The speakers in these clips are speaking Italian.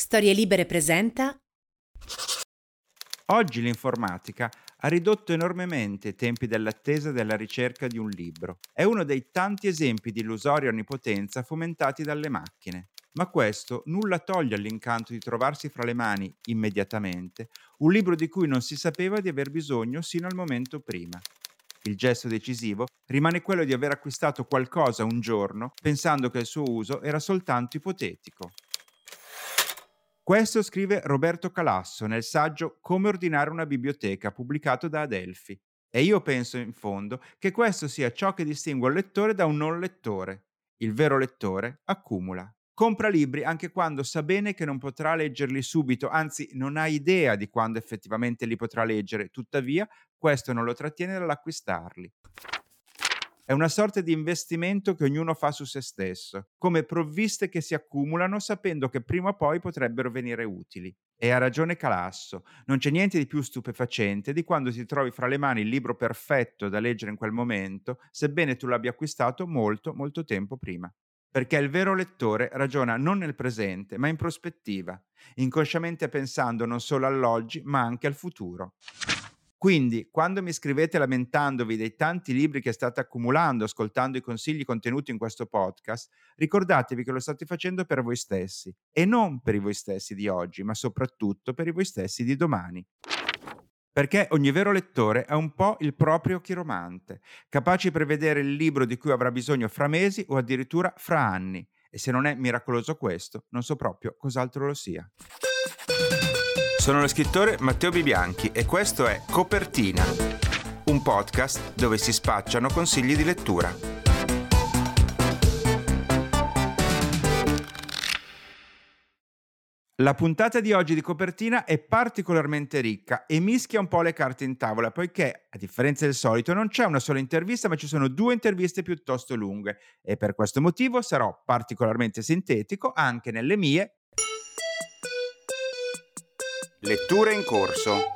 Storie Libere presenta. Oggi l'informatica ha ridotto enormemente i tempi dell'attesa della ricerca di un libro. È uno dei tanti esempi di illusoria onnipotenza fomentati dalle macchine. Ma questo nulla toglie all'incanto di trovarsi fra le mani, immediatamente, un libro di cui non si sapeva di aver bisogno sino al momento prima. Il gesto decisivo rimane quello di aver acquistato qualcosa un giorno pensando che il suo uso era soltanto ipotetico. Questo scrive Roberto Calasso nel saggio Come ordinare una biblioteca, pubblicato da Adelphi. E io penso, in fondo, che questo sia ciò che distingue il lettore da un non lettore. Il vero lettore accumula. Compra libri anche quando sa bene che non potrà leggerli subito, anzi non ha idea di quando effettivamente li potrà leggere, tuttavia questo non lo trattiene dall'acquistarli. È una sorta di investimento che ognuno fa su se stesso, come provviste che si accumulano sapendo che prima o poi potrebbero venire utili. E ha ragione Calasso, non c'è niente di più stupefacente di quando ti trovi fra le mani il libro perfetto da leggere in quel momento, sebbene tu l'abbia acquistato molto, molto tempo prima. Perché il vero lettore ragiona non nel presente, ma in prospettiva, inconsciamente pensando non solo all'oggi, ma anche al futuro. Quindi, quando mi scrivete lamentandovi dei tanti libri che state accumulando, ascoltando i consigli contenuti in questo podcast, ricordatevi che lo state facendo per voi stessi e non per i voi stessi di oggi, ma soprattutto per i voi stessi di domani. Perché ogni vero lettore è un po' il proprio chiromante, capace di prevedere il libro di cui avrà bisogno fra mesi o addirittura fra anni. E se non è miracoloso questo, non so proprio cos'altro lo sia. Sono lo scrittore Matteo Bibianchi e questo è Copertina, un podcast dove si spacciano consigli di lettura. La puntata di oggi di copertina è particolarmente ricca e mischia un po' le carte in tavola, poiché, a differenza del solito, non c'è una sola intervista, ma ci sono due interviste piuttosto lunghe e per questo motivo sarò particolarmente sintetico anche nelle mie Letture in corso.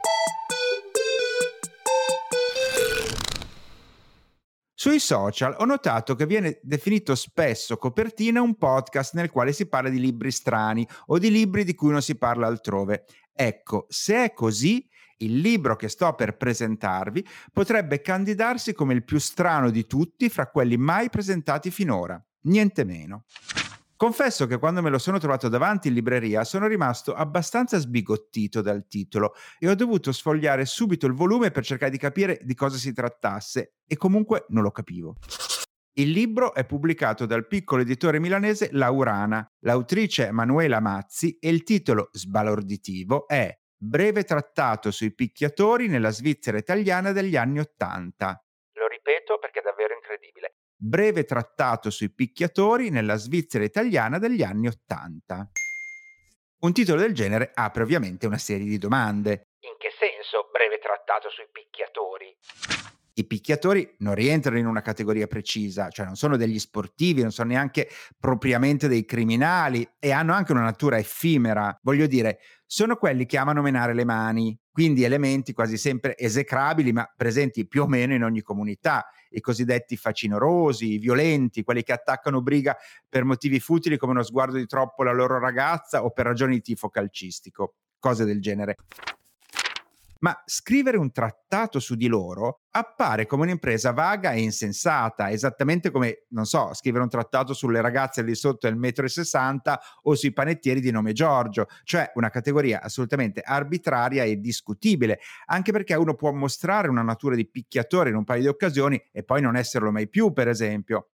Sui social ho notato che viene definito spesso copertina un podcast nel quale si parla di libri strani o di libri di cui non si parla altrove. Ecco, se è così, il libro che sto per presentarvi potrebbe candidarsi come il più strano di tutti fra quelli mai presentati finora. Niente meno. Confesso che quando me lo sono trovato davanti in libreria sono rimasto abbastanza sbigottito dal titolo e ho dovuto sfogliare subito il volume per cercare di capire di cosa si trattasse e comunque non lo capivo. Il libro è pubblicato dal piccolo editore milanese Laurana, l'autrice è Manuela Mazzi e il titolo sbalorditivo è Breve trattato sui picchiatori nella Svizzera italiana degli anni Ottanta. Lo ripeto perché è davvero incredibile breve trattato sui picchiatori nella Svizzera italiana degli anni Ottanta. Un titolo del genere apre ovviamente una serie di domande. In che senso breve trattato sui picchiatori? I picchiatori non rientrano in una categoria precisa, cioè non sono degli sportivi, non sono neanche propriamente dei criminali e hanno anche una natura effimera. Voglio dire, sono quelli che amano menare le mani, quindi elementi quasi sempre esecrabili, ma presenti più o meno in ogni comunità, i cosiddetti facinorosi, i violenti, quelli che attaccano briga per motivi futili come uno sguardo di troppo alla loro ragazza o per ragioni di tifo calcistico, cose del genere ma scrivere un trattato su di loro appare come un'impresa vaga e insensata, esattamente come, non so, scrivere un trattato sulle ragazze di sotto del metro e sessanta o sui panettieri di nome Giorgio, cioè una categoria assolutamente arbitraria e discutibile, anche perché uno può mostrare una natura di picchiatore in un paio di occasioni e poi non esserlo mai più, per esempio.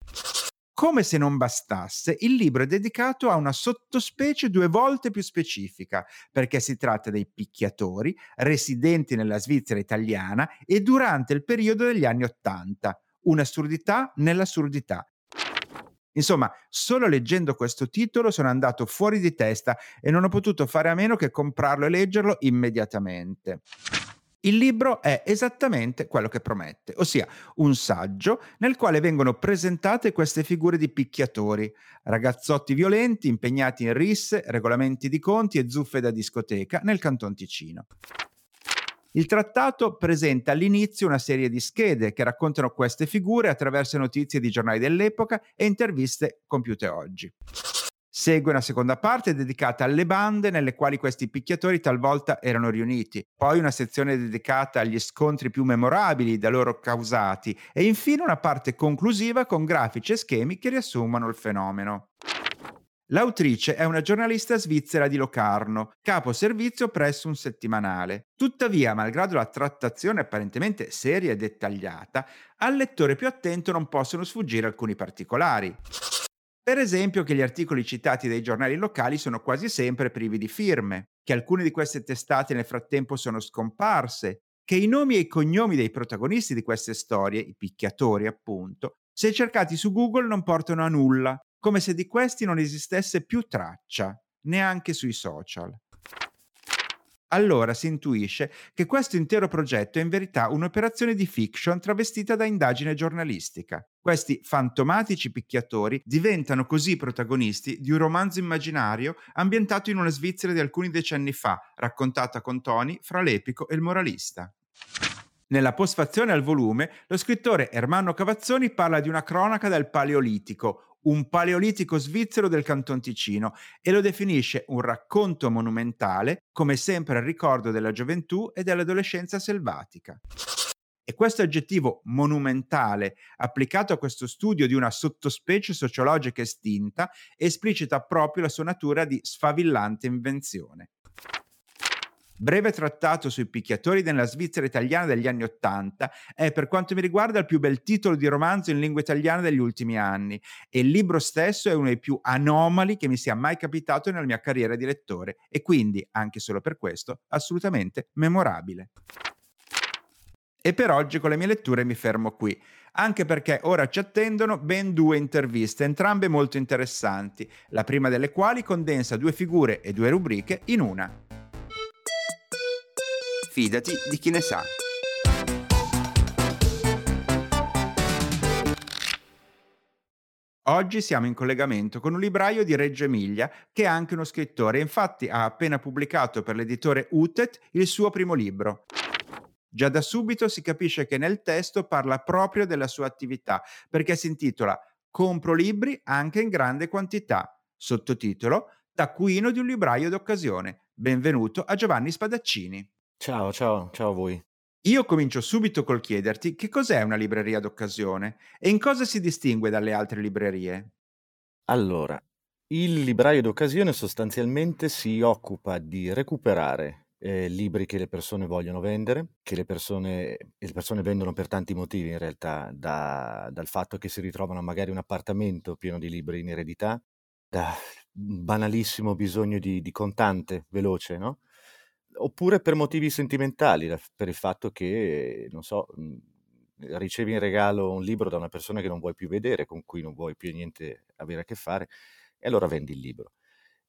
Come se non bastasse, il libro è dedicato a una sottospecie due volte più specifica, perché si tratta dei picchiatori residenti nella Svizzera italiana e durante il periodo degli anni Ottanta. Un'assurdità nell'assurdità. Insomma, solo leggendo questo titolo sono andato fuori di testa e non ho potuto fare a meno che comprarlo e leggerlo immediatamente. Il libro è esattamente quello che promette, ossia un saggio nel quale vengono presentate queste figure di picchiatori, ragazzotti violenti impegnati in risse, regolamenti di conti e zuffe da discoteca nel Canton Ticino. Il trattato presenta all'inizio una serie di schede che raccontano queste figure attraverso notizie di giornali dell'epoca e interviste compiute oggi. Segue una seconda parte dedicata alle bande nelle quali questi picchiatori talvolta erano riuniti, poi una sezione dedicata agli scontri più memorabili da loro causati e infine una parte conclusiva con grafici e schemi che riassumono il fenomeno. L'autrice è una giornalista svizzera di Locarno, capo servizio presso un settimanale. Tuttavia, malgrado la trattazione apparentemente seria e dettagliata, al lettore più attento non possono sfuggire alcuni particolari. Per esempio che gli articoli citati dai giornali locali sono quasi sempre privi di firme, che alcune di queste testate nel frattempo sono scomparse, che i nomi e i cognomi dei protagonisti di queste storie, i picchiatori appunto, se cercati su Google non portano a nulla, come se di questi non esistesse più traccia, neanche sui social. Allora si intuisce che questo intero progetto è in verità un'operazione di fiction travestita da indagine giornalistica. Questi fantomatici picchiatori diventano così protagonisti di un romanzo immaginario ambientato in una Svizzera di alcuni decenni fa, raccontata con toni fra l'epico e il moralista. Nella postfazione al volume, lo scrittore Ermanno Cavazzoni parla di una cronaca del Paleolitico, un paleolitico svizzero del Canton Ticino e lo definisce un racconto monumentale, come sempre al ricordo della gioventù e dell'adolescenza selvatica. E questo aggettivo monumentale, applicato a questo studio di una sottospecie sociologica estinta, esplicita proprio la sua natura di sfavillante invenzione breve trattato sui picchiatori della Svizzera italiana degli anni Ottanta, è per quanto mi riguarda il più bel titolo di romanzo in lingua italiana degli ultimi anni e il libro stesso è uno dei più anomali che mi sia mai capitato nella mia carriera di lettore e quindi, anche solo per questo, assolutamente memorabile. E per oggi con le mie letture mi fermo qui, anche perché ora ci attendono ben due interviste, entrambe molto interessanti, la prima delle quali condensa due figure e due rubriche in una. Fidati di chi ne sa. Oggi siamo in collegamento con un libraio di Reggio Emilia che è anche uno scrittore, infatti ha appena pubblicato per l'editore Utet il suo primo libro. Già da subito si capisce che nel testo parla proprio della sua attività, perché si intitola Compro libri anche in grande quantità, sottotitolo Taccuino di un libraio d'occasione. Benvenuto a Giovanni Spadaccini. Ciao, ciao, ciao a voi. Io comincio subito col chiederti che cos'è una libreria d'occasione e in cosa si distingue dalle altre librerie. Allora, il libraio d'occasione sostanzialmente si occupa di recuperare eh, libri che le persone vogliono vendere, che le persone, le persone vendono per tanti motivi in realtà, da- dal fatto che si ritrovano magari un appartamento pieno di libri in eredità, da banalissimo bisogno di, di contante veloce, no? Oppure per motivi sentimentali, per il fatto che, non so, mhmm, ricevi in regalo un libro da una persona che non vuoi più vedere, con cui non vuoi più niente avere a che fare, e allora vendi il libro.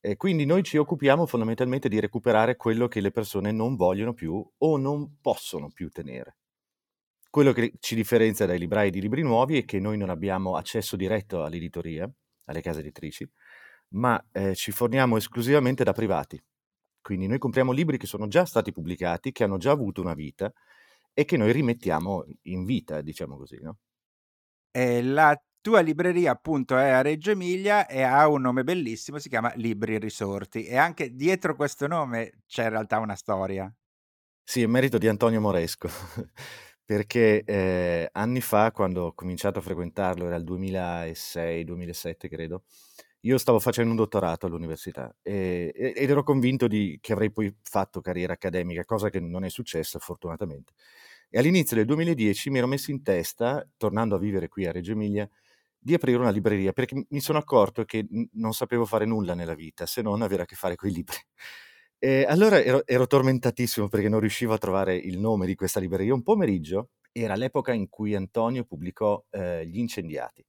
E quindi noi ci occupiamo fondamentalmente di recuperare quello che le persone non vogliono più o non possono più tenere. Quello che ci differenzia dai librai di libri nuovi è che noi non abbiamo accesso diretto all'editoria, alle case editrici, ma eh, ci forniamo esclusivamente da privati. Quindi noi compriamo libri che sono già stati pubblicati, che hanno già avuto una vita e che noi rimettiamo in vita, diciamo così, no? E la tua libreria appunto è a Reggio Emilia e ha un nome bellissimo, si chiama Libri Risorti e anche dietro questo nome c'è in realtà una storia. Sì, è merito di Antonio Moresco, perché eh, anni fa, quando ho cominciato a frequentarlo, era il 2006-2007 credo, io stavo facendo un dottorato all'università e, ed ero convinto di, che avrei poi fatto carriera accademica, cosa che non è successa fortunatamente. E all'inizio del 2010 mi ero messo in testa, tornando a vivere qui a Reggio Emilia, di aprire una libreria perché mi sono accorto che non sapevo fare nulla nella vita se non avere a che fare con i libri. E allora ero, ero tormentatissimo perché non riuscivo a trovare il nome di questa libreria. Un pomeriggio era l'epoca in cui Antonio pubblicò eh, Gli incendiati.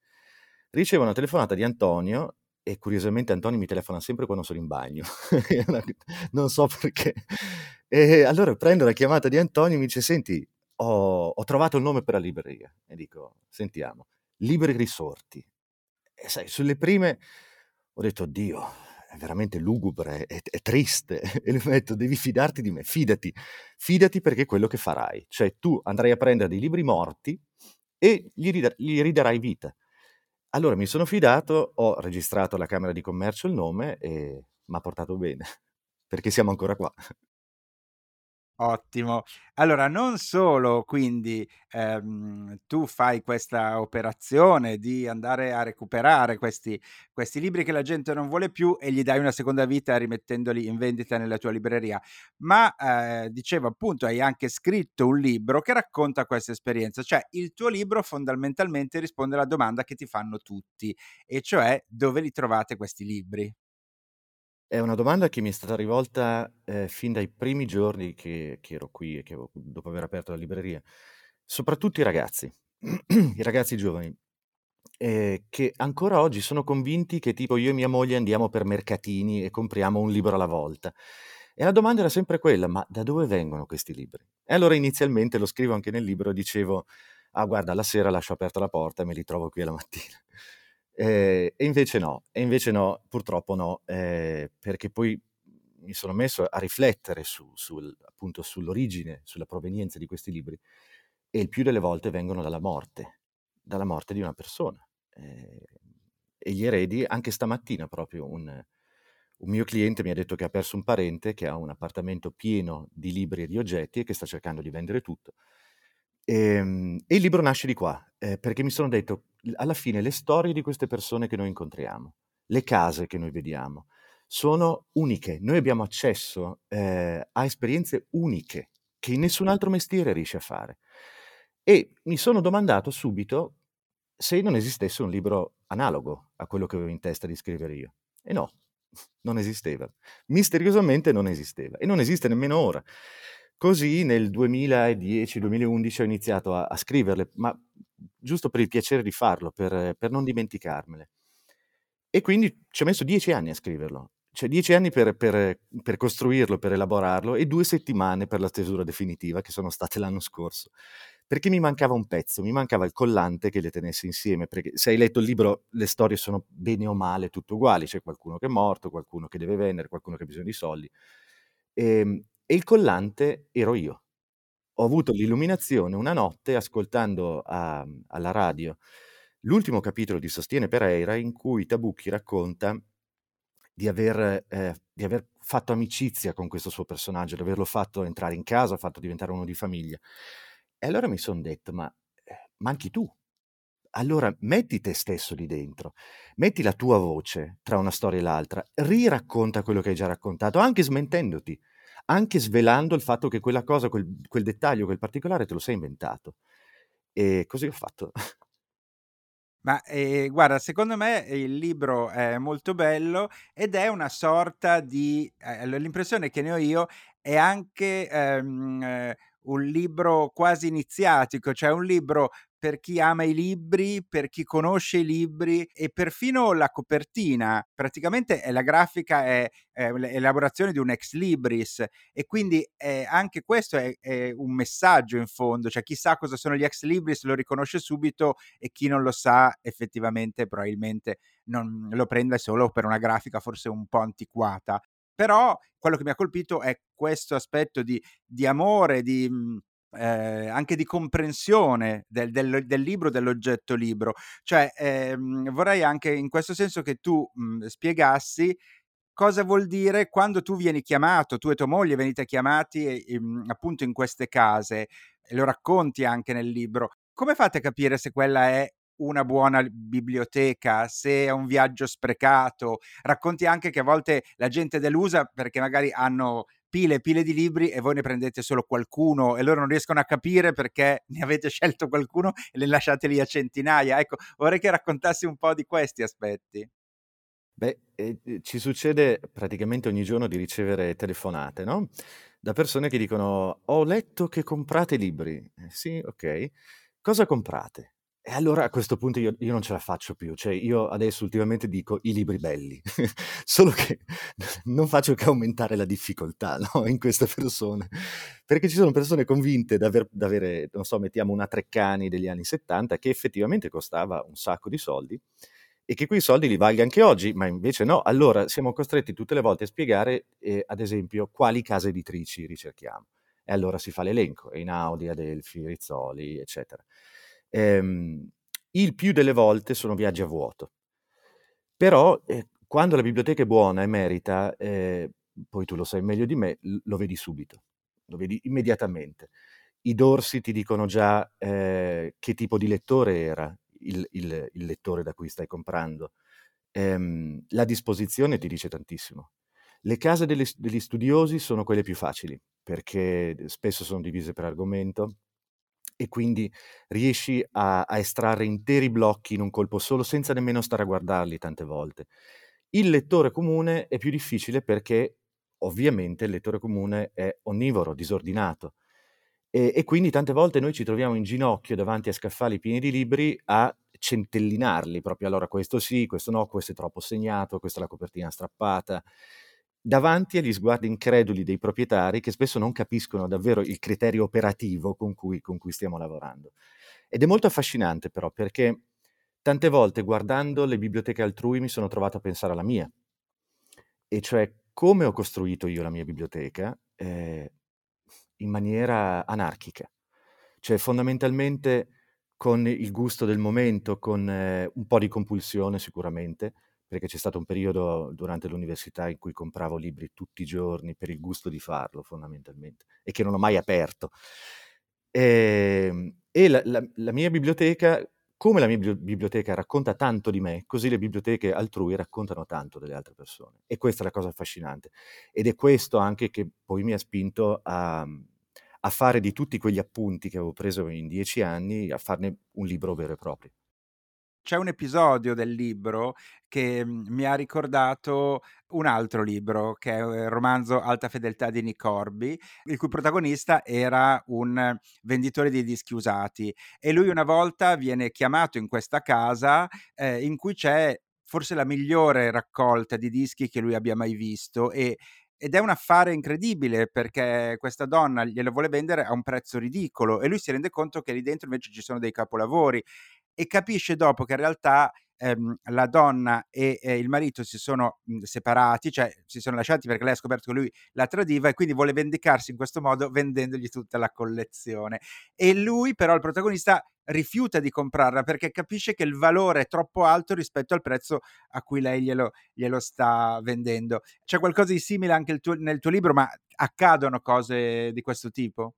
Ricevo una telefonata di Antonio e curiosamente Antonio mi telefona sempre quando sono in bagno, non so perché. E allora prendo la chiamata di Antonio e mi dice, senti, ho, ho trovato il nome per la libreria. E dico, sentiamo, Libri Risorti. E sai, sulle prime ho detto, Dio, è veramente lugubre, è, è, triste. E lui ha detto, devi fidarti di me, fidati, fidati perché è quello che farai. Cioè tu andrai a prendere dei libri morti e gli, rid- gli ridarai vita. Allora mi sono fidato, ho registrato alla Camera di Commercio il nome e m'ha portato bene, perché siamo ancora qua. Ottimo. Allora non solo quindi, ehm, tu fai questa operazione di andare a recuperare questi questi libri che la gente non vuole più e gli dai una seconda vita rimettendoli in vendita nella tua libreria, ma, ehm, dicevo appunto hai anche scritto un libro che racconta questa esperienza, cioè il tuo libro fondamentalmente risponde alla domanda che ti fanno tutti, e cioè: dove li trovate questi libri? È una domanda che mi è stata rivolta, ehm, fin dai primi giorni che che ero qui e che avevo dopo aver aperto la libreria. Soprattutto i ragazzi, i ragazzi giovani, ehm, che ancora oggi sono convinti che tipo io e mia moglie andiamo per mercatini e compriamo un libro alla volta. E la domanda era sempre quella: "Ma da dove vengono questi libri?" E allora inizialmente, lo scrivo anche nel libro, dicevo: "Ah guarda, la sera lascio aperta la porta e me li trovo qui alla mattina." Ehm, e invece no, e invece no, purtroppo no, ehm, perché poi mi sono messo a riflettere su sul appunto sull'origine, sulla provenienza di questi libri e il più delle volte vengono dalla morte, dalla morte di una persona. Ehm, e gli eredi anche stamattina proprio un un mio cliente mi ha detto che ha perso un parente, che ha un appartamento pieno di libri e di oggetti e che sta cercando di vendere tutto. Ehm, e il libro nasce di qua, ehm, perché mi sono detto: alla fine le storie di queste persone che noi incontriamo, le case che noi vediamo, sono uniche. Noi abbiamo accesso, ehm, a esperienze uniche che nessun altro mestiere riesce a fare. E mi sono domandato subito se non esistesse un libro analogo a quello che avevo in testa di scrivere io. E no, non esisteva. Misteriosamente non esisteva e non esiste nemmeno ora. Così nel 2010-2011 ho iniziato a a scriverle, ma giusto per il piacere di farlo, per per non dimenticarmele. E quindi ci ho messo 10 anni a scriverlo. Cioè 10 anni per per per costruirlo, per elaborarlo e 2 settimane per la stesura definitiva, che sono state l'anno scorso. Perché mi mancava un pezzo, mi mancava il collante che le tenesse insieme, perché se hai letto il libro le storie sono bene o male tutte uguali, c'è qualcuno che è morto, qualcuno che deve vendere, qualcuno che ha bisogno di soldi. Ehm, e il collante ero io. Ho avuto l'illuminazione una notte ascoltando a alla radio l'ultimo capitolo di Sostiene Pereira in cui Tabucchi racconta di aver ehm, di aver fatto amicizia con questo suo personaggio, di averlo fatto entrare in casa, fatto diventare uno di famiglia. E allora mi son detto: "Ma ehm, ma anche tu. Allora metti te stesso lì dentro, metti la tua voce tra una storia e l'altra, riracconta quello che hai già raccontato, anche smentendoti, anche svelando il fatto che quella cosa, quel quel dettaglio, quel particolare te lo sei inventato." E così ho fatto. Ma, ehm, guarda secondo me il libro è molto bello ed è una sorta di l l'impressione che ne ho io è anche, ehm, un libro quasi iniziatico, cioè un libro per chi ama i libri, per chi conosce i libri e perfino la copertina, praticamente è la grafica è è l'elaborazione di un ex libris e quindi, ehm, anche questo è è un messaggio in fondo, cioè chi sa cosa sono gli ex libris lo riconosce subito e chi non lo sa effettivamente probabilmente non lo prende solo per una grafica forse un po' antiquata. Però quello che mi ha colpito è questo aspetto di di amore, di mhmm, ehm, anche di comprensione del del del libro, dell'oggetto libro. Cioè, ehm, vorrei anche in questo senso che tu, mhmm, spiegassi cosa vuol dire quando tu vieni chiamato, tu e tua moglie venite chiamati, ehm, appunto in queste case, e lo racconti anche nel libro. Come fate a capire se quella è una buona biblioteca, se è un viaggio sprecato? Racconti anche che a volte la gente è delusa perché magari hanno pile e pile di libri e voi ne prendete solo qualcuno e loro non riescono a capire perché ne avete scelto qualcuno e ne lasciate lì a centinaia. Ecco, vorrei che raccontassi un po' di questi aspetti. Beh, ehm, ci succede praticamente ogni giorno di ricevere telefonate, no, da persone che dicono: "Ho letto che comprate libri." Eh, sì, okay. "Cosa comprate?" E allora a questo punto io io non ce la faccio più, cioè io adesso ultimamente dico: "I libri belli." Solo che non faccio che aumentare la difficoltà, no, in queste persone, perché ci sono persone convinte d'aver d'avere, non so, mettiamo una Treccani degli anni '70 che effettivamente costava un sacco di soldi e che quei soldi li valga anche oggi, ma invece no. Allora siamo costretti tutte le volte a spiegare, ehm, ad esempio, quali case editrici ricerchiamo. E allora si fa l'elenco: Einaudi, Adelphi, Rizzoli, eccetera. Ehm, Il più delle volte sono viaggi a vuoto. Però eh, quando la biblioteca è buona e merita, eh, poi tu lo sai meglio di me, lo vedi subito, lo vedi immediatamente. I dorsi ti dicono già eh, che tipo di lettore era il, il, il, lettore da cui stai comprando. Ehm, la disposizione ti dice tantissimo. Le case degli, degli studiosi sono quelle più facili, perché spesso sono divise per argomento, e quindi riesci a, a, estrarre interi blocchi in un colpo solo senza nemmeno stare a guardarli tante volte. Il lettore comune è più difficile perché ovviamente il lettore comune è onnivoro, disordinato e, e quindi tante volte noi ci troviamo in ginocchio davanti a scaffali pieni di libri a centellinarli proprio allora questo sì, questo no, questo è troppo segnato, questa è la copertina strappata davanti agli sguardi increduli dei proprietari che spesso non capiscono davvero il criterio operativo con cui, con cui stiamo lavorando. Ed è molto affascinante però perché tante volte guardando le biblioteche altrui mi sono trovato a pensare alla mia, e cioè come ho costruito io la mia biblioteca eh, in maniera anarchica, cioè fondamentalmente con il gusto del momento, con eh, un po' di compulsione sicuramente, perché c'è stato un periodo durante l'università in cui compravo libri tutti i giorni per il gusto di farlo fondamentalmente e che non ho mai aperto. E, ehm, e la, la, la, mia biblioteca, come la mia biblioteca racconta tanto di me, così le biblioteche altrui raccontano tanto delle altre persone. E questa è la cosa affascinante. Ed è questo anche che poi mi ha spinto a, a fare di tutti quegli appunti che avevo preso in dieci anni, a farne un libro vero e proprio c'è un episodio del libro che mhmm, mi ha ricordato un altro libro, che è il romanzo Alta fedeltà di Nick Corby, il cui protagonista era un venditore di dischi usati e lui una volta viene chiamato in questa casa eh, in cui c'è forse la migliore raccolta di dischi che lui abbia mai visto e ed è un affare incredibile perché questa donna glielo vuole vendere a un prezzo ridicolo e lui si rende conto che lì dentro invece ci sono dei capolavori e capisce dopo che in realtà ehm, la donna e, e, il marito si sono mh, separati, cioè si sono lasciati perché lei ha scoperto che lui la tradiva e quindi vuole vendicarsi in questo modo vendendogli tutta la collezione. E lui però, il protagonista, rifiuta di comprarla perché capisce che il valore è troppo alto rispetto al prezzo a cui lei glielo, glielo sta vendendo. C'è qualcosa di simile anche tuo, nel tuo libro, ma accadono cose di questo tipo?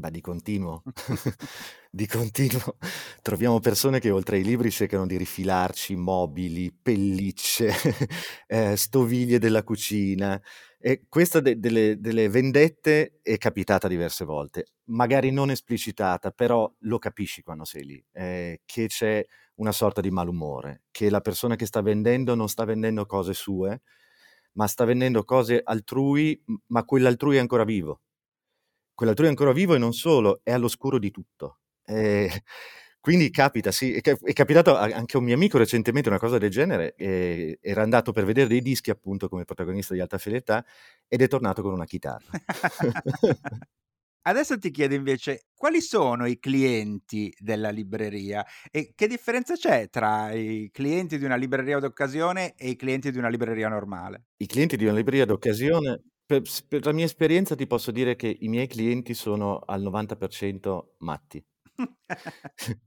Ma di continuo, di continuo. Troviamo persone che oltre ai libri cercano di rifilarci mobili, pellicce, eh, stoviglie della cucina. E questa de- delle, delle vendette è capitata diverse volte, magari non esplicitata, però lo capisci quando sei lì, eh, che c'è una sorta di malumore, che la persona che sta vendendo non sta vendendo cose sue, ma sta vendendo cose altrui, ma quell'altrui è ancora vivo quell'altrui è ancora vivo e non solo, è all'oscuro di tutto. E, quindi capita, sì, è, capitato anche a un mio amico recentemente una cosa del genere, era andato per vedere dei dischi appunto come protagonista di Alta Fedeltà ed è tornato con una chitarra. Adesso ti chiedo invece quali sono i clienti della libreria e che differenza c'è tra i clienti di una libreria d'occasione e i clienti di una libreria normale? I clienti di una libreria d'occasione per per la mia esperienza ti posso dire che i miei clienti sono al 90% matti.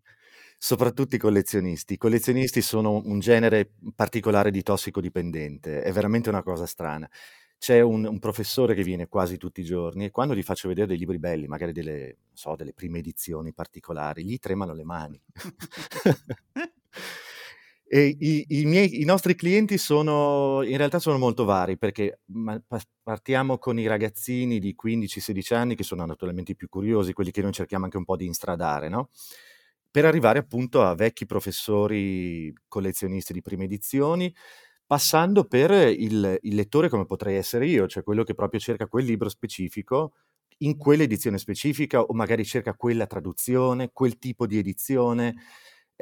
Soprattutto i collezionisti. I collezionisti sono un genere particolare di tossicodipendente, è veramente una cosa strana. C'è un un professore che viene quasi tutti i giorni e quando gli faccio vedere dei libri belli, magari delle so, delle prime edizioni particolari, gli tremano le mani. I, i, miei, i nostri clienti sono, in realtà sono molto vari perché partiamo con i ragazzini di 15-16 anni che sono naturalmente i più curiosi, quelli che noi cerchiamo anche un po' di instradare, no? Per arrivare appunto a vecchi professori collezionisti di prime edizioni, passando per il, il lettore come potrei essere io, cioè quello che proprio cerca quel libro specifico in quell'edizione specifica o magari cerca quella traduzione, quel tipo di edizione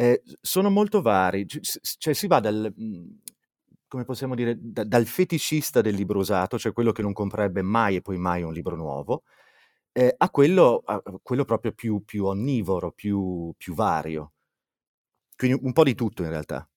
eh, sono molto vari, cioè si va dal, mhmm, come possiamo dire, da, dal feticista del libro usato, cioè quello che non comprerebbe mai e poi mai un libro nuovo, eh, a, quello, a, quello, proprio più, più onnivoro, più, più vario. Quindi un po' di tutto in realtà.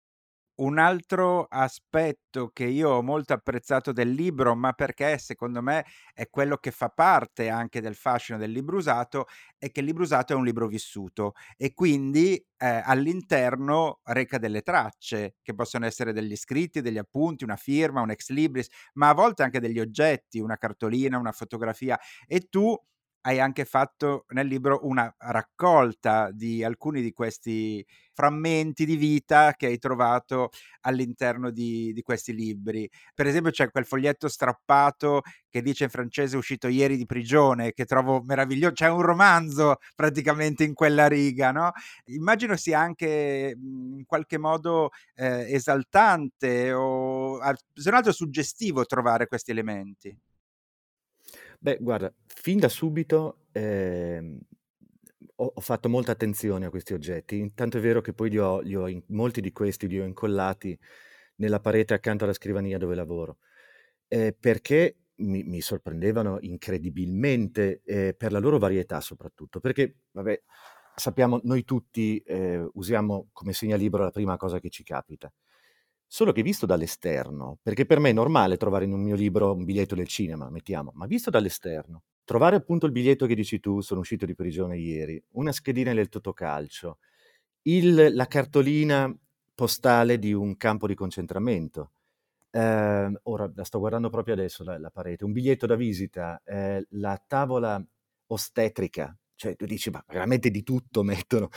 Un altro aspetto che io ho molto apprezzato del libro, ma perché secondo me è quello che fa parte anche del fascino del libro usato, è che il libro usato è un libro vissuto e quindi eh, all'interno reca delle tracce che possono essere degli scritti, degli appunti, una firma, un ex libris, ma a volte anche degli oggetti, una cartolina, una fotografia. E tu hai anche fatto nel libro una raccolta di alcuni di questi frammenti di vita che hai trovato all'interno di, di questi libri. Per esempio c'è quel foglietto strappato che dice in francese uscito ieri di prigione, che trovo meraviglioso, c'è un romanzo praticamente in quella riga, no? Immagino sia anche mhmm, in qualche modo eh, esaltante o se non altro suggestivo trovare questi elementi. Beh, guarda, fin da subito ehm, ho, ho fatto molta attenzione a questi oggetti, tanto è vero che poi li ho, li ho in- molti di questi li ho incollati nella parete accanto alla scrivania dove lavoro, eh, perché mi, mi sorprendevano incredibilmente eh, per la loro varietà soprattutto, perché, vabbè, sappiamo, noi tutti eh, usiamo come segnalibro la prima cosa che ci capita. Solo che visto dall'esterno, perché per me è normale trovare in un mio libro un biglietto del cinema, mettiamo, ma visto dall'esterno, trovare appunto il biglietto che dici tu, sono uscito di prigione ieri, una schedina del Totocalcio, il, la cartolina postale di un campo di concentramento, eh, ora la sto guardando proprio adesso la, la parete, un biglietto da visita, eh, la tavola ostetrica, cioè tu dici ma veramente di tutto mettono,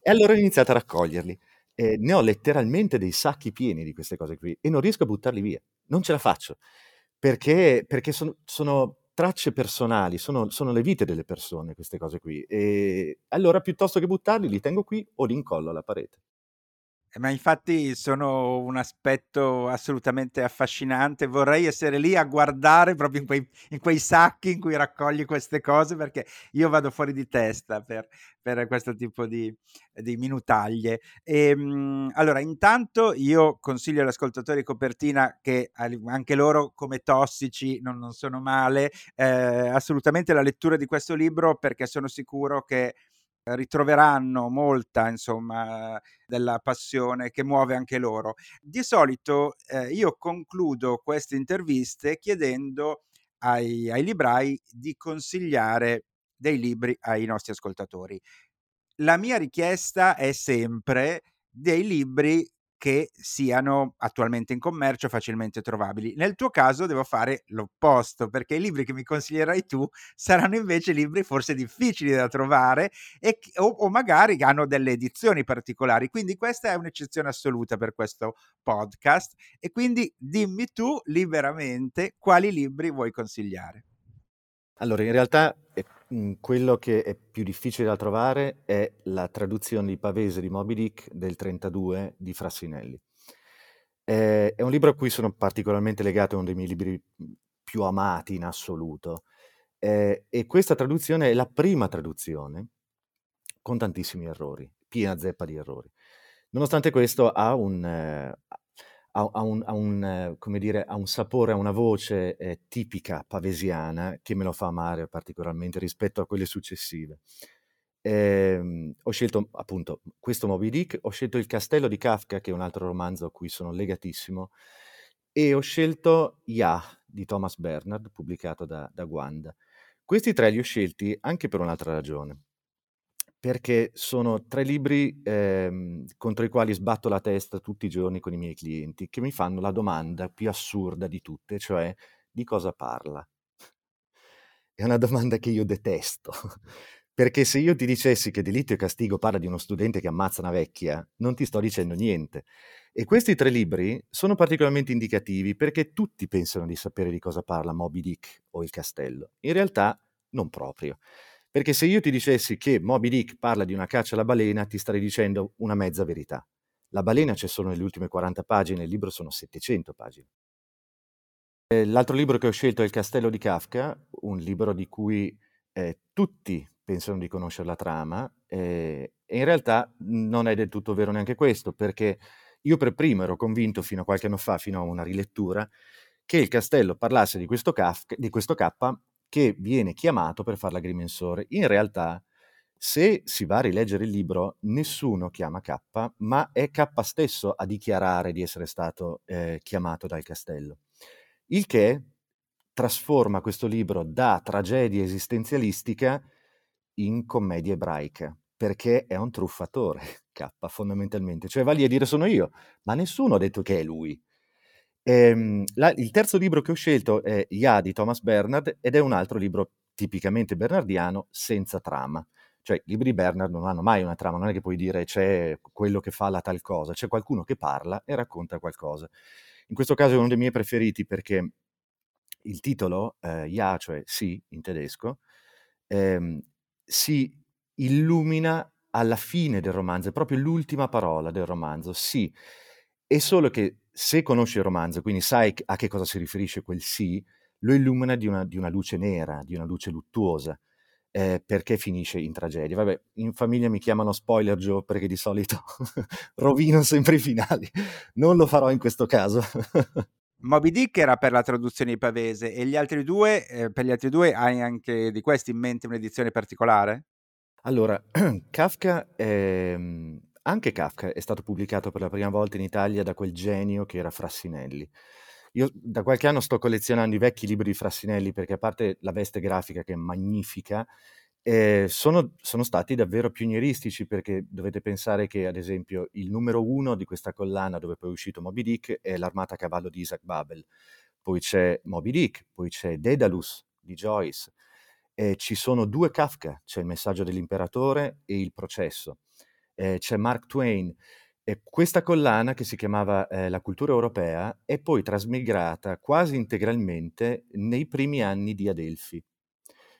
e allora ho iniziato a raccoglierli. Eh, ne ho letteralmente dei sacchi pieni di queste cose qui e non riesco a buttarli via, non ce la faccio, perché, perché sono, sono tracce personali, sono, sono, le vite delle persone queste cose qui. E allora piuttosto che buttarli li tengo qui o li incollo alla parete. Eh, ma infatti sono un aspetto assolutamente affascinante. Vorrei essere lì a guardare proprio in quei, in quei sacchi in cui raccogli queste cose perché io vado fuori di testa per, per questo tipo di, di minutaglie. E, ehm, allora, intanto io consiglio agli ascoltatori copertina che anche loro come tossici non, non sono male, eh, assolutamente la lettura di questo libro perché sono sicuro che ritroveranno molta, insomma, della passione che muove anche loro. Di solito eh, io concludo queste interviste chiedendo ai, ai librai di consigliare dei libri ai nostri ascoltatori. La mia richiesta è sempre dei libri che siano attualmente in commercio facilmente trovabili. Nel tuo caso devo fare l'opposto, perché i libri che mi consiglierai tu saranno invece libri forse difficili da trovare e, o, o magari hanno delle edizioni particolari. Quindi questa è un'eccezione assoluta per questo podcast e quindi dimmi tu liberamente quali libri vuoi consigliare. Allora, in realtà mh, quello che è più difficile da trovare è la traduzione di Pavese di Moby Dick del 32 di Frassinelli. Eh, è un libro a cui sono particolarmente legato, è uno dei miei libri più amati in assoluto. Eh, e questa traduzione è la prima traduzione con tantissimi errori, piena zeppa di errori. Nonostante questo ha un, eh, ha, ha, un, ha, un, dire, ha, un, sapore, ha una voce eh, tipica pavesiana che me lo fa amare particolarmente rispetto a quelle successive. Eh, ho scelto appunto questo Moby Dick, ho scelto Il castello di Kafka, che è un altro romanzo a cui sono legatissimo, e ho scelto Ya di Thomas Bernard, pubblicato da, da Guanda. Questi tre li ho scelti anche per un'altra ragione perché sono tre libri ehm, contro i quali sbatto la testa tutti i giorni con i miei clienti, che mi fanno la domanda più assurda di tutte, cioè di cosa parla? È una domanda che io detesto, perché se io ti dicessi che Delitto e Castigo parla di uno studente che ammazza una vecchia, non ti sto dicendo niente. E questi tre libri sono particolarmente indicativi perché tutti pensano di sapere di cosa parla Moby Dick o il castello. In realtà non proprio. Perché se io ti dicessi che Moby Dick parla di una caccia alla balena, ti starei dicendo una mezza verità. La balena c'è solo nelle ultime 40 pagine, il libro sono 700 pagine. Eh, l'altro libro che ho scelto è Il castello di Kafka, un libro di cui eh, tutti pensano di conoscere la trama, eh, e in realtà non è del tutto vero neanche questo, perché io per primo ero convinto fino a qualche anno fa, fino a una rilettura, che il castello parlasse di questo, Kafka, di questo K che viene chiamato per fare l'agrimensore. In realtà Se si va a rileggere il libro, nessuno chiama K, ma è K stesso a dichiarare di essere stato eh, chiamato dal castello. Il che trasforma questo libro da tragedia esistenzialistica in commedia ebraica, perché è un truffatore, K, fondamentalmente. Cioè va lì a dire sono io, ma nessuno ha detto che è lui. Ehm, la, il terzo libro che ho scelto è Ya di Thomas Bernard ed è un altro libro tipicamente bernardiano senza trama. Cioè, i libri di Bernard non hanno mai una trama, non è che puoi dire c'è quello che fa la tal cosa, c'è qualcuno che parla e racconta qualcosa. In questo caso è uno dei miei preferiti perché il titolo, eh, Ja, cioè sì in tedesco, ehm, si illumina alla fine del romanzo, è proprio l'ultima parola del romanzo, sì. È solo che se conosci il romanzo, quindi sai a che cosa si riferisce quel sì, lo illumina di una, di una luce nera, di una luce luttuosa eh, perché finisce in tragedia. Vabbè, in famiglia mi chiamano spoiler Joe perché di solito rovino sempre i finali. Non lo farò in questo caso. Moby Dick era per la traduzione di Pavese e gli altri due, eh, per gli altri due hai anche di questi in mente un'edizione particolare? Allora, Kafka, è, anche Kafka è stato pubblicato per la prima volta in Italia da quel genio che era Frassinelli. Io da qualche anno sto collezionando i vecchi libri di Frassinelli perché a parte la veste grafica che è magnifica, eh, sono, sono, stati davvero pionieristici perché dovete pensare che ad esempio il numero uno di questa collana dove poi è uscito Moby Dick è l'armata a cavallo di Isaac Babel, poi c'è Moby Dick, poi c'è Daedalus di Joyce, eh, ci sono due Kafka, c'è il messaggio dell'imperatore e il processo, eh, c'è Mark Twain, e questa collana, che si chiamava eh, La cultura europea, è poi trasmigrata quasi integralmente nei primi anni di Adelphi.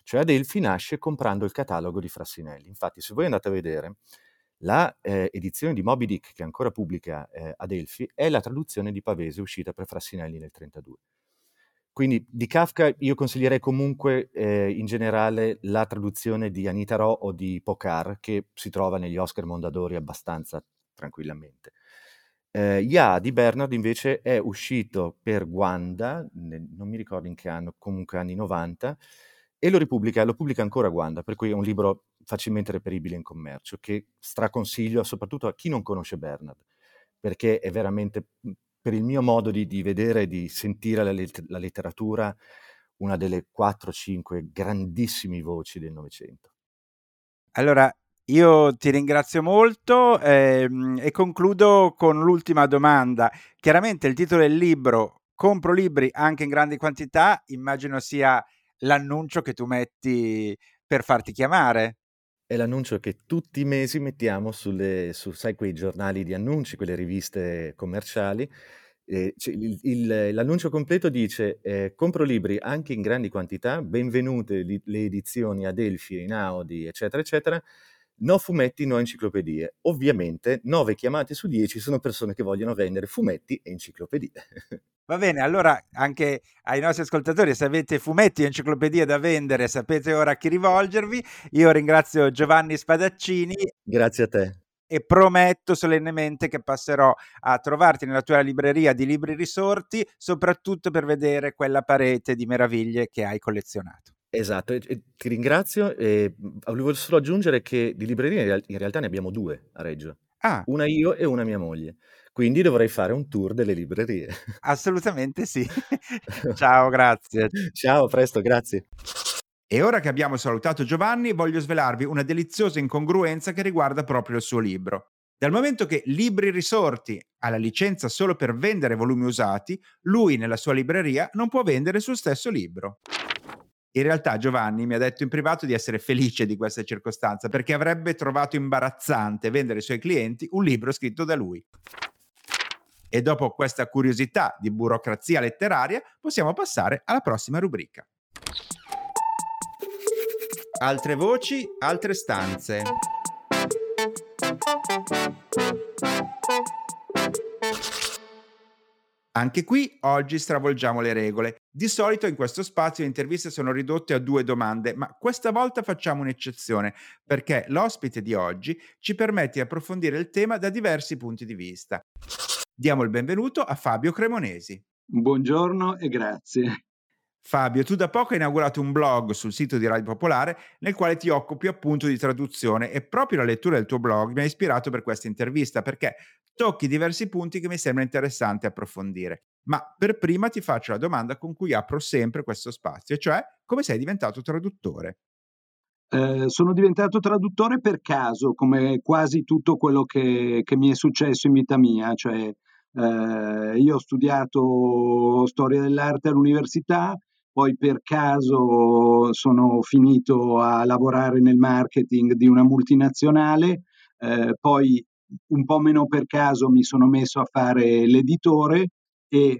Cioè Adelphi nasce comprando il catalogo di Frassinelli. Infatti, se voi andate a vedere, la eh, edizione di Moby Dick, che ancora pubblica eh, Adelphi, è la traduzione di Pavese uscita per Frassinelli nel 1932. Quindi di Kafka io consiglierei comunque eh, in generale la traduzione di Anita Ro o di Pocar, che si trova negli Oscar Mondadori abbastanza tranquillamente. Eh, Ya di Bernard invece è uscito per Wanda, nel, non mi ricordo in che anno, comunque anni 90, e lo, ripubblica, lo pubblica ancora Wanda, per cui è un libro facilmente reperibile in commercio, che straconsiglio soprattutto a chi non conosce Bernard, perché è veramente, per il mio modo di, di vedere e di sentire la, la letteratura, una delle 4-5 grandissime voci del Novecento. Allora, io ti ringrazio molto ehm, e concludo con l'ultima domanda. Chiaramente il titolo del libro, Compro libri anche in grandi quantità, immagino sia l'annuncio che tu metti per farti chiamare. È l'annuncio che tutti i mesi mettiamo sulle, su, sai, quei giornali di annunci, quelle riviste commerciali. Eh, il, il, l'annuncio completo dice eh, compro libri anche in grandi quantità, benvenute li, le edizioni Adelphi, Inaudi, eccetera, eccetera No fumetti, no enciclopedie. Ovviamente 9 chiamate su 10 sono persone che vogliono vendere fumetti e enciclopedie. Va bene, allora anche ai nostri ascoltatori, se avete fumetti e enciclopedie da vendere, sapete ora a chi rivolgervi. Io ringrazio Giovanni Spadaccini. Grazie a te. E prometto solennemente che passerò a trovarti nella tua libreria di libri risorti, soprattutto per vedere quella parete di meraviglie che hai collezionato. Esatto, e, e ti ringrazio. E volevo solo aggiungere che di librerie in, real- in realtà ne abbiamo due a Reggio. Ah. Una io e una mia moglie. Quindi dovrei fare un tour delle librerie. Assolutamente sì. Ciao, grazie. Ciao, presto, grazie. E ora che abbiamo salutato Giovanni, voglio svelarvi una deliziosa incongruenza che riguarda proprio il suo libro. Dal momento che Libri Risorti ha la licenza solo per vendere volumi usati, lui nella sua libreria non può vendere il suo stesso libro. In realtà Giovanni mi ha detto in privato di essere felice di questa circostanza perché avrebbe trovato imbarazzante vendere ai suoi clienti un libro scritto da lui. E dopo questa curiosità di burocrazia letteraria possiamo passare alla prossima rubrica. Altre voci, altre stanze. Anche qui oggi stravolgiamo le regole. Di solito in questo spazio le interviste sono ridotte a due domande, ma questa volta facciamo un'eccezione perché l'ospite di oggi ci permette di approfondire il tema da diversi punti di vista. Diamo il benvenuto a Fabio Cremonesi. Buongiorno e grazie. Fabio, tu da poco hai inaugurato un blog sul sito di Radio Popolare nel quale ti occupi appunto di traduzione e proprio la lettura del tuo blog mi ha ispirato per questa intervista perché tocchi diversi punti che mi sembra interessante approfondire. Ma per prima ti faccio la domanda con cui apro sempre questo spazio, cioè come sei diventato traduttore? Eh, sono diventato traduttore per caso, come quasi tutto quello che, che mi è successo in vita mia, cioè eh, io ho studiato storia dell'arte all'università, poi per caso sono finito a lavorare nel marketing di una multinazionale, eh, poi un po' meno per caso mi sono messo a fare l'editore e eh,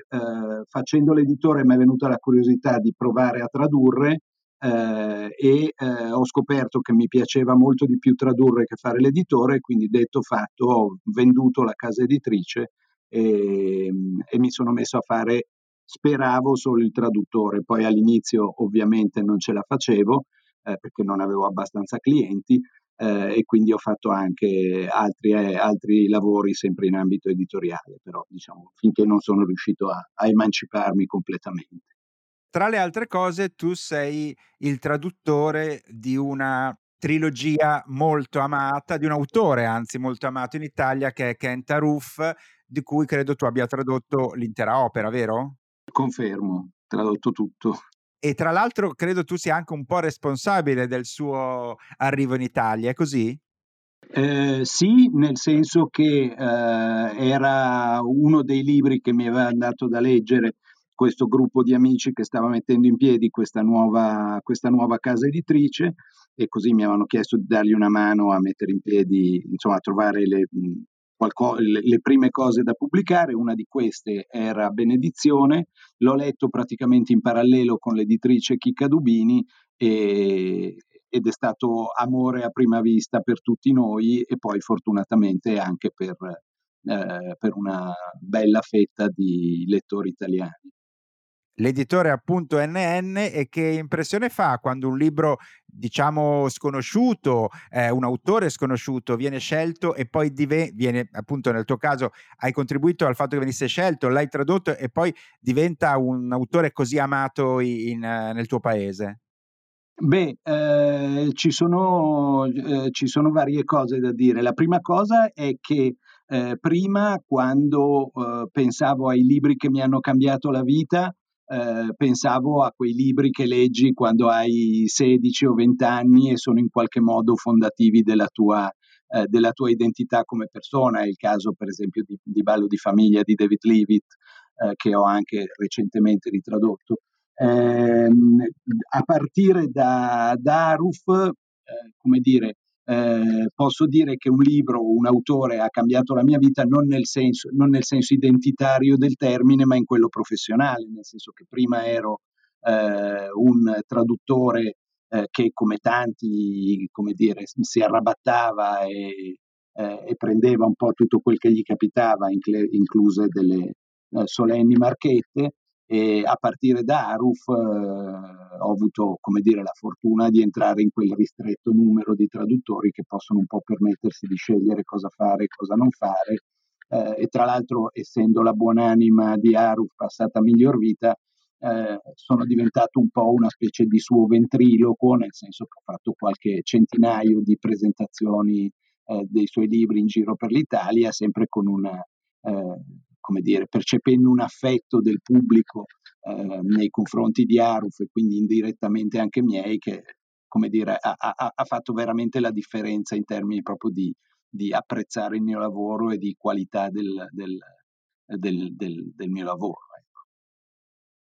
facendo l'editore mi è venuta la curiosità di provare a tradurre eh, e eh, ho scoperto che mi piaceva molto di più tradurre che fare l'editore, quindi detto fatto ho venduto la casa editrice e, e mi sono messo a fare speravo solo il traduttore, poi all'inizio ovviamente non ce la facevo eh, perché non avevo abbastanza clienti eh, e quindi ho fatto anche altri, eh, altri, lavori sempre in ambito editoriale, però diciamo finché non sono riuscito a, a emanciparmi completamente. Tra le altre cose, tu sei il traduttore di una trilogia molto amata, di un autore anzi molto amato in Italia che è Kent Aruf, di cui credo tu abbia tradotto l'intera opera, vero? Confermo, tradotto tutto. E tra l'altro credo tu sia anche un po' responsabile del suo arrivo in Italia, è così? Eh, sì, nel senso che eh, era uno dei libri che mi aveva dato da leggere questo gruppo di amici che stava mettendo in piedi questa nuova, questa nuova casa editrice e così mi avevano chiesto di dargli una mano a mettere in piedi, insomma, a trovare le, qualco, le, le, prime cose da pubblicare, una di queste era Benedizione, l'ho letto praticamente in parallelo con l'editrice Chicca Dubini e, ed è stato amore a prima vista per tutti noi e poi fortunatamente anche per, eh, per una bella fetta di lettori italiani l'editore appunto NN e che impressione fa quando un libro diciamo sconosciuto, eh, un autore sconosciuto viene scelto e poi dive- viene appunto nel tuo caso hai contribuito al fatto che venisse scelto, l'hai tradotto e poi diventa un autore così amato in, in, nel tuo paese? Beh, eh, ci, sono, eh, ci sono varie cose da dire. La prima cosa è che eh, prima, quando eh, pensavo ai libri che mi hanno cambiato la vita, eh, pensavo a quei libri che leggi quando hai 16 o 20 anni e sono in qualche modo fondativi della tua, eh, della tua identità come persona. È il caso, per esempio, di, di Ballo di famiglia di David Leavitt, eh, che ho anche recentemente ritradotto. Ehm, a partire da, da Aruf, eh, come dire, eh, posso dire che un libro o un autore ha cambiato la mia vita non nel, senso, non nel senso identitario del termine, ma in quello professionale, nel senso che prima ero eh, un traduttore eh, che come tanti, come dire, si arrabattava e, eh, e, prendeva un po' tutto quel che gli capitava, incluse delle eh, solenni marchette, e a partire da Aruf eh, ho avuto come dire, la fortuna di entrare in quel ristretto numero di traduttori che possono un po' permettersi di scegliere cosa fare e cosa non fare. Eh, e tra l'altro essendo la buonanima di Aruf passata miglior vita eh, sono diventato un po' una specie di suo ventriloquo nel senso che ho fatto qualche centinaio di presentazioni eh, dei suoi libri in giro per l'Italia sempre con una eh, come dire, percependo un affetto del pubblico eh, nei confronti di Aruf e quindi indirettamente anche miei, che come dire, ha, ha, ha fatto veramente la differenza in termini proprio di, di, apprezzare il mio lavoro e di qualità del, del, del, del mio lavoro.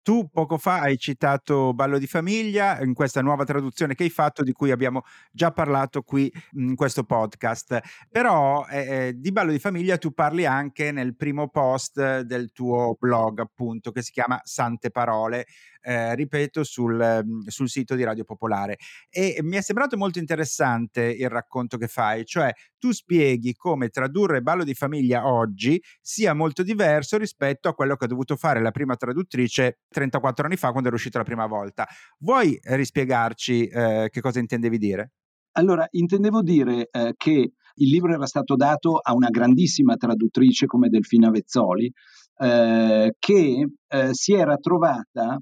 Tu poco fa hai citato Ballo di famiglia in questa nuova traduzione che hai fatto di cui abbiamo già parlato qui in questo podcast, però eh, eh, di Ballo di famiglia tu parli anche nel primo post del tuo blog appunto che si chiama Sante Parole, eh, ripeto sul, sul sito di Radio Popolare. E mi è sembrato molto interessante il racconto che fai, cioè tu spieghi come tradurre Ballo di famiglia oggi sia molto diverso rispetto a quello che ha dovuto fare la prima traduttrice 34 anni fa quando era uscito la prima volta. Vuoi rispiegarci eh, che cosa intendevi dire? Allora, intendevo dire eh, che il libro era stato dato a una grandissima traduttrice come Delfina Vezzoli, eh, che eh, si era trovata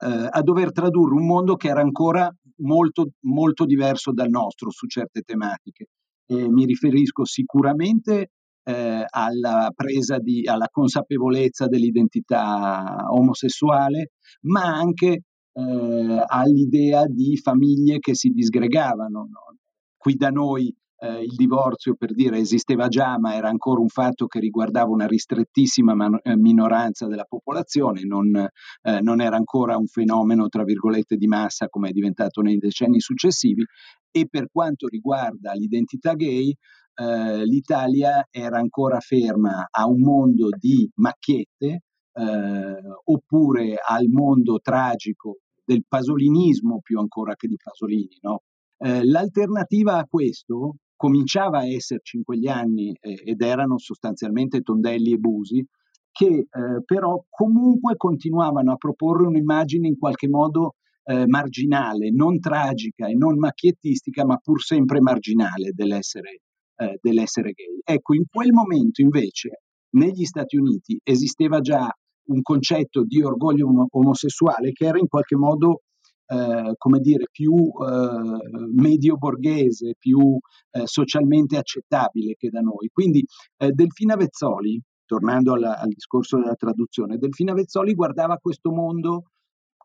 eh, a dover tradurre un mondo che era ancora molto, molto diverso dal nostro su certe tematiche. E mi riferisco sicuramente eh, alla presa di, alla consapevolezza dell'identità omosessuale, ma anche eh, all'idea di famiglie che si disgregavano. No? Qui da noi eh, il divorzio, per dire, esisteva già, ma era ancora un fatto che riguardava una ristrettissima man- eh, minoranza della popolazione, non, eh, non, era ancora un fenomeno, tra virgolette, di massa come è diventato nei decenni successivi. E per quanto riguarda l'identità gay, eh, l'Italia era ancora ferma a un mondo di macchiette eh, oppure al mondo tragico del pasolinismo più ancora che di Pasolini. No? Eh, l'alternativa a questo cominciava a esserci in quegli anni eh, ed erano sostanzialmente Tondelli e Busi, che eh, però comunque continuavano a proporre un'immagine in qualche modo eh, marginale, non tragica e non macchiettistica, ma pur sempre marginale dell'essere, eh, dell'essere gay. Ecco, in quel momento invece negli Stati Uniti esisteva già un concetto di orgoglio omosessuale che era in qualche modo eh, come dire, più eh, medio borghese, più eh, socialmente accettabile che da noi. Quindi eh, Delfina Vezzoli, tornando alla, al discorso della traduzione, Delfina Vezzoli guardava questo mondo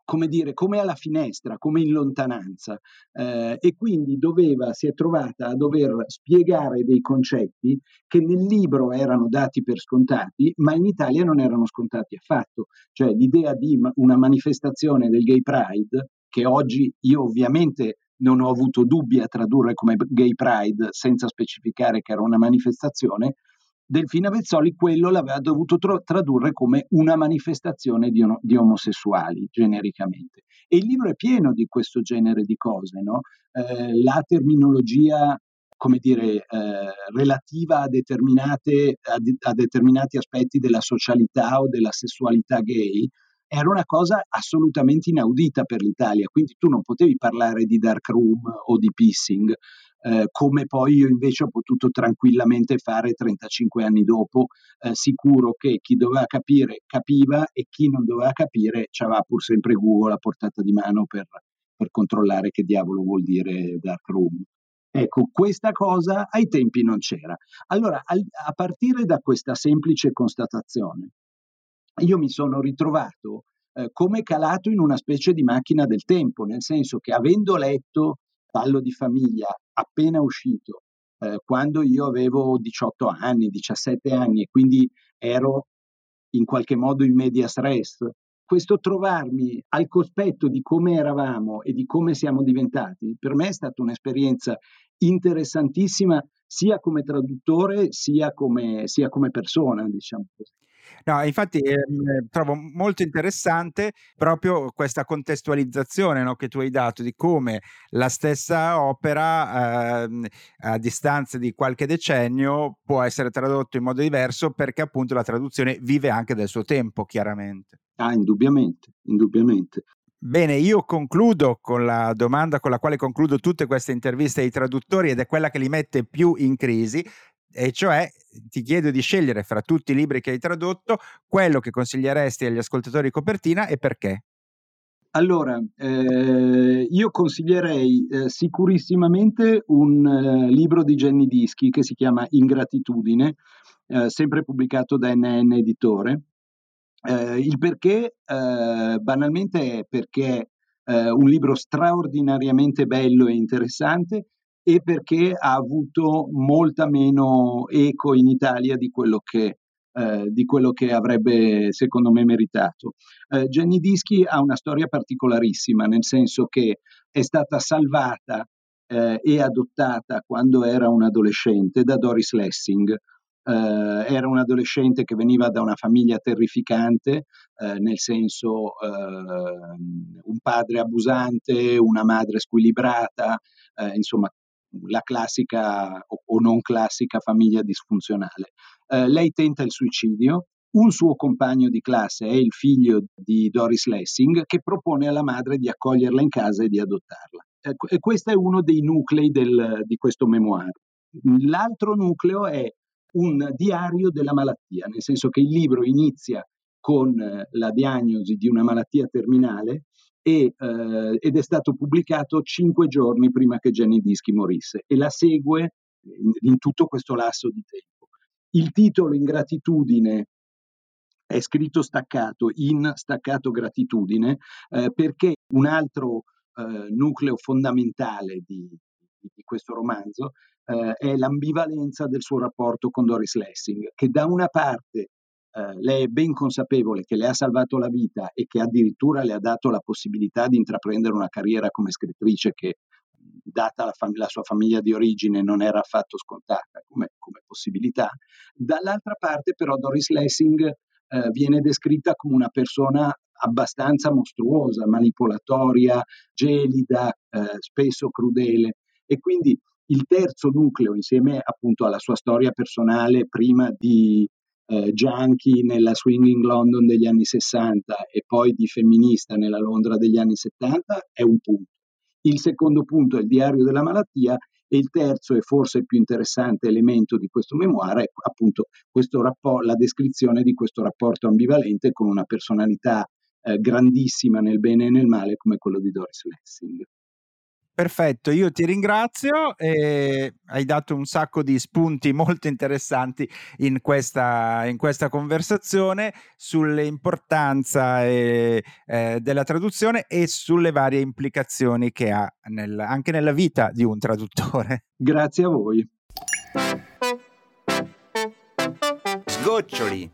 come dire, come alla finestra, come in lontananza eh, e quindi doveva, si è trovata a dover spiegare dei concetti che nel libro erano dati per scontati, ma in Italia non erano scontati affatto. Cioè l'idea di una manifestazione del Gay Pride, che oggi io ovviamente non ho avuto dubbi a tradurre come Gay Pride senza specificare che era una manifestazione, Delfina Vezzoli quello l'aveva dovuto tro- tradurre come una manifestazione di, ono- di, omosessuali, genericamente. E il libro è pieno di questo genere di cose, no? eh, la terminologia, come dire, eh, relativa a, a, a determinati aspetti della socialità o della sessualità gay, era una cosa assolutamente inaudita per l'Italia, quindi tu non potevi parlare di dark room o di pissing, eh, come poi io invece ho potuto tranquillamente fare 35 anni dopo, eh, sicuro che chi doveva capire capiva e chi non doveva capire aveva pur sempre Google a portata di mano per, per controllare che diavolo vuol dire dark room. Ecco, questa cosa ai tempi non c'era. Allora, a, a partire da questa semplice constatazione, io mi sono ritrovato eh, come calato in una specie di macchina del tempo, nel senso che avendo letto Ballo di famiglia appena uscito, eh, quando io avevo 18 anni, 17 anni e quindi ero in qualche modo in media stress, questo trovarmi al cospetto di come eravamo e di come siamo diventati, per me è stata un'esperienza interessantissima sia come traduttore sia come, sia come persona, diciamo così. No, infatti ehm, trovo molto interessante proprio questa contestualizzazione no, che tu hai dato di come la stessa opera ehm, a distanza di qualche decennio può essere tradotto in modo diverso perché appunto la traduzione vive anche del suo tempo, chiaramente. Ah, indubbiamente, indubbiamente. Bene, io concludo con la domanda con la quale concludo tutte queste interviste ai traduttori ed è quella che li mette più in crisi, e cioè ti chiedo di scegliere fra tutti i libri che hai tradotto quello che consiglieresti agli ascoltatori di copertina e perché. Allora, eh, io consiglierei eh, sicurissimamente un eh, libro di Jenny Dischi che si chiama Ingratitudine, eh, sempre pubblicato da NN Editore. Eh, il perché, eh, banalmente, è perché è un libro straordinariamente bello e interessante e perché ha avuto molta meno eco in Italia di quello che, eh, di quello che avrebbe secondo me meritato. Eh, Jenny Dischi ha una storia particolarissima, nel senso che è stata salvata eh, e adottata quando era un adolescente da Doris Lessing. Uh, era un adolescente che veniva da una famiglia terrificante, uh, nel senso uh, un padre abusante, una madre squilibrata, insomma la classica o non classica famiglia disfunzionale. Eh, lei tenta il suicidio, un suo compagno di classe è il figlio di Doris Lessing che propone alla madre di accoglierla in casa e di adottarla. Ecco, e questo è uno dei nuclei del, di questo memoir. L'altro nucleo è un diario della malattia, nel senso che il libro inizia con eh, la diagnosi di una malattia terminale e, eh, ed è stato pubblicato cinque giorni prima che Jenny Dischi morisse e la segue in, in tutto questo lasso di tempo. Il titolo Ingratitudine è scritto staccato, in staccato gratitudine, eh, perché un altro eh, nucleo fondamentale di, di questo romanzo eh, è l'ambivalenza del suo rapporto con Doris Lessing, che da una parte eh, lei è ben consapevole che le ha salvato la vita e che addirittura le ha dato la possibilità di intraprendere una carriera come scrittrice che, data la, fam- la sua famiglia di origine, non era affatto scontata come, come possibilità. Dall'altra parte però Doris Lessing eh, viene descritta come una persona abbastanza mostruosa, manipolatoria, gelida, eh, spesso crudele e quindi il terzo nucleo, insieme appunto alla sua storia personale prima di eh, junkie nella swinging London degli anni 60 e poi di femminista nella Londra degli anni 70, è un punto. Il secondo punto è il diario della malattia e il terzo e forse più interessante elemento di questo memoir è appunto rapport, la descrizione di questo rapporto ambivalente con una personalità eh, grandissima nel bene e nel male come quello di Doris Lessing. Perfetto, io ti ringrazio e hai dato un sacco di spunti molto interessanti in questa, in questa conversazione sull'importanza e, eh, della traduzione e sulle varie implicazioni che ha nel, anche nella vita di un traduttore. Grazie a voi. Sgoccioli.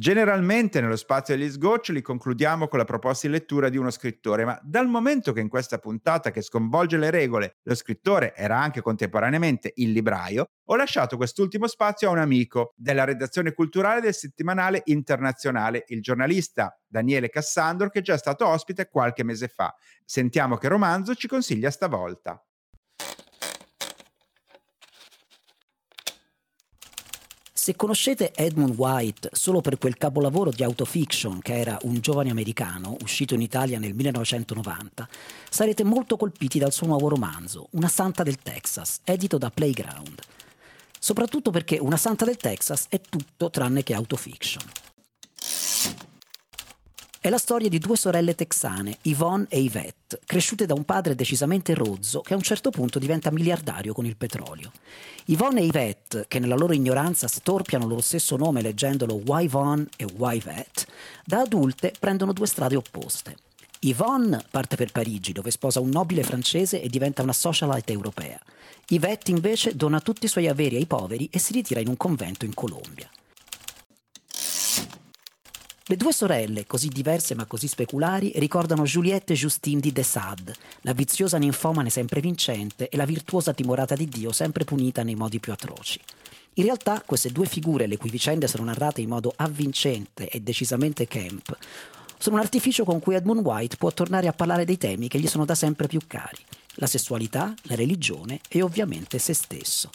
Generalmente nello spazio degli sgoccioli concludiamo con la proposta di lettura di uno scrittore, ma dal momento che in questa puntata che sconvolge le regole lo scrittore era anche contemporaneamente il libraio, ho lasciato quest'ultimo spazio a un amico della redazione culturale del settimanale internazionale, il giornalista Daniele Cassandro, che è già stato ospite qualche mese fa. Sentiamo che romanzo ci consiglia stavolta. Se conoscete Edmund White solo per quel capolavoro di autofiction che era Un giovane americano, uscito in Italia nel 1990, sarete molto colpiti dal suo nuovo romanzo, Una santa del Texas, edito da Playground. Soprattutto perché Una santa del Texas è tutto tranne che autofiction. È la storia di due sorelle texane, Yvonne e Yvette, cresciute da un padre decisamente rozzo che a un certo punto diventa miliardario con il petrolio. Yvonne e Yvette, che nella loro ignoranza storpiano lo stesso nome leggendolo Yvonne e Yvette, da adulte prendono due strade opposte. Yvonne parte per Parigi, dove sposa un nobile francese e diventa una socialite europea. Yvette invece dona tutti i suoi averi ai poveri e si ritira in un convento in Colombia. Le due sorelle, così diverse ma così speculari, ricordano Juliette Justine di De Sade, la viziosa ninfomane sempre vincente e la virtuosa timorata di Dio sempre punita nei modi più atroci. In realtà queste due figure, le cui vicende sono narrate in modo avvincente e decisamente camp, sono un artificio con cui Edmund White può tornare a parlare dei temi che gli sono da sempre più cari, la sessualità, la religione e ovviamente se stesso.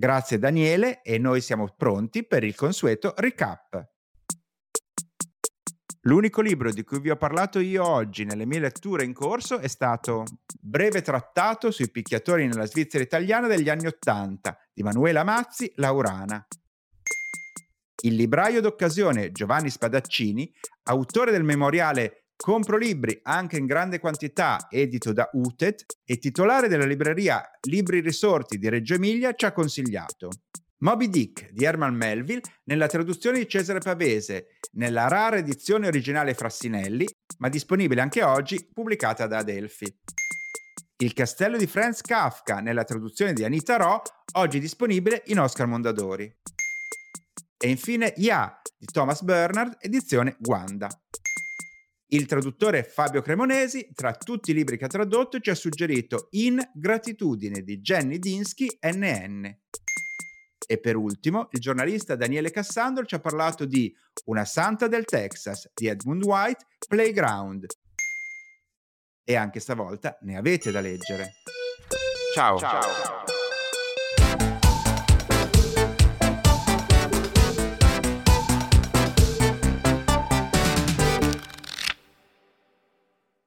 Grazie Daniele e noi siamo pronti per il consueto recap. L'unico libro di cui vi ho parlato io oggi nelle mie letture in corso è stato Breve trattato sui picchiatori nella Svizzera italiana degli anni Ottanta di Manuela Mazzi, Laurana. Il libraio d'occasione Giovanni Spadaccini, autore del memoriale Compro libri anche in grande quantità, edito da UTET, e titolare della libreria Libri Risorti di Reggio Emilia, ci ha consigliato. Moby Dick di Herman Melville nella traduzione di Cesare Pavese, nella rara edizione originale Frassinelli, ma disponibile anche oggi, pubblicata da Adelphi. Il castello di Franz Kafka nella traduzione di Anita Ro, oggi disponibile in Oscar Mondadori. E infine Ya di Thomas Bernard, edizione Guanda. Il traduttore Fabio Cremonesi, tra tutti i libri che ha tradotto, ci ha suggerito In gratitudine di Jenny Dinsky NN. E per ultimo, il giornalista Daniele Cassandro ci ha parlato di Una santa del Texas di Edmund White, Playground. E anche stavolta ne avete da leggere. Ciao. Ciao.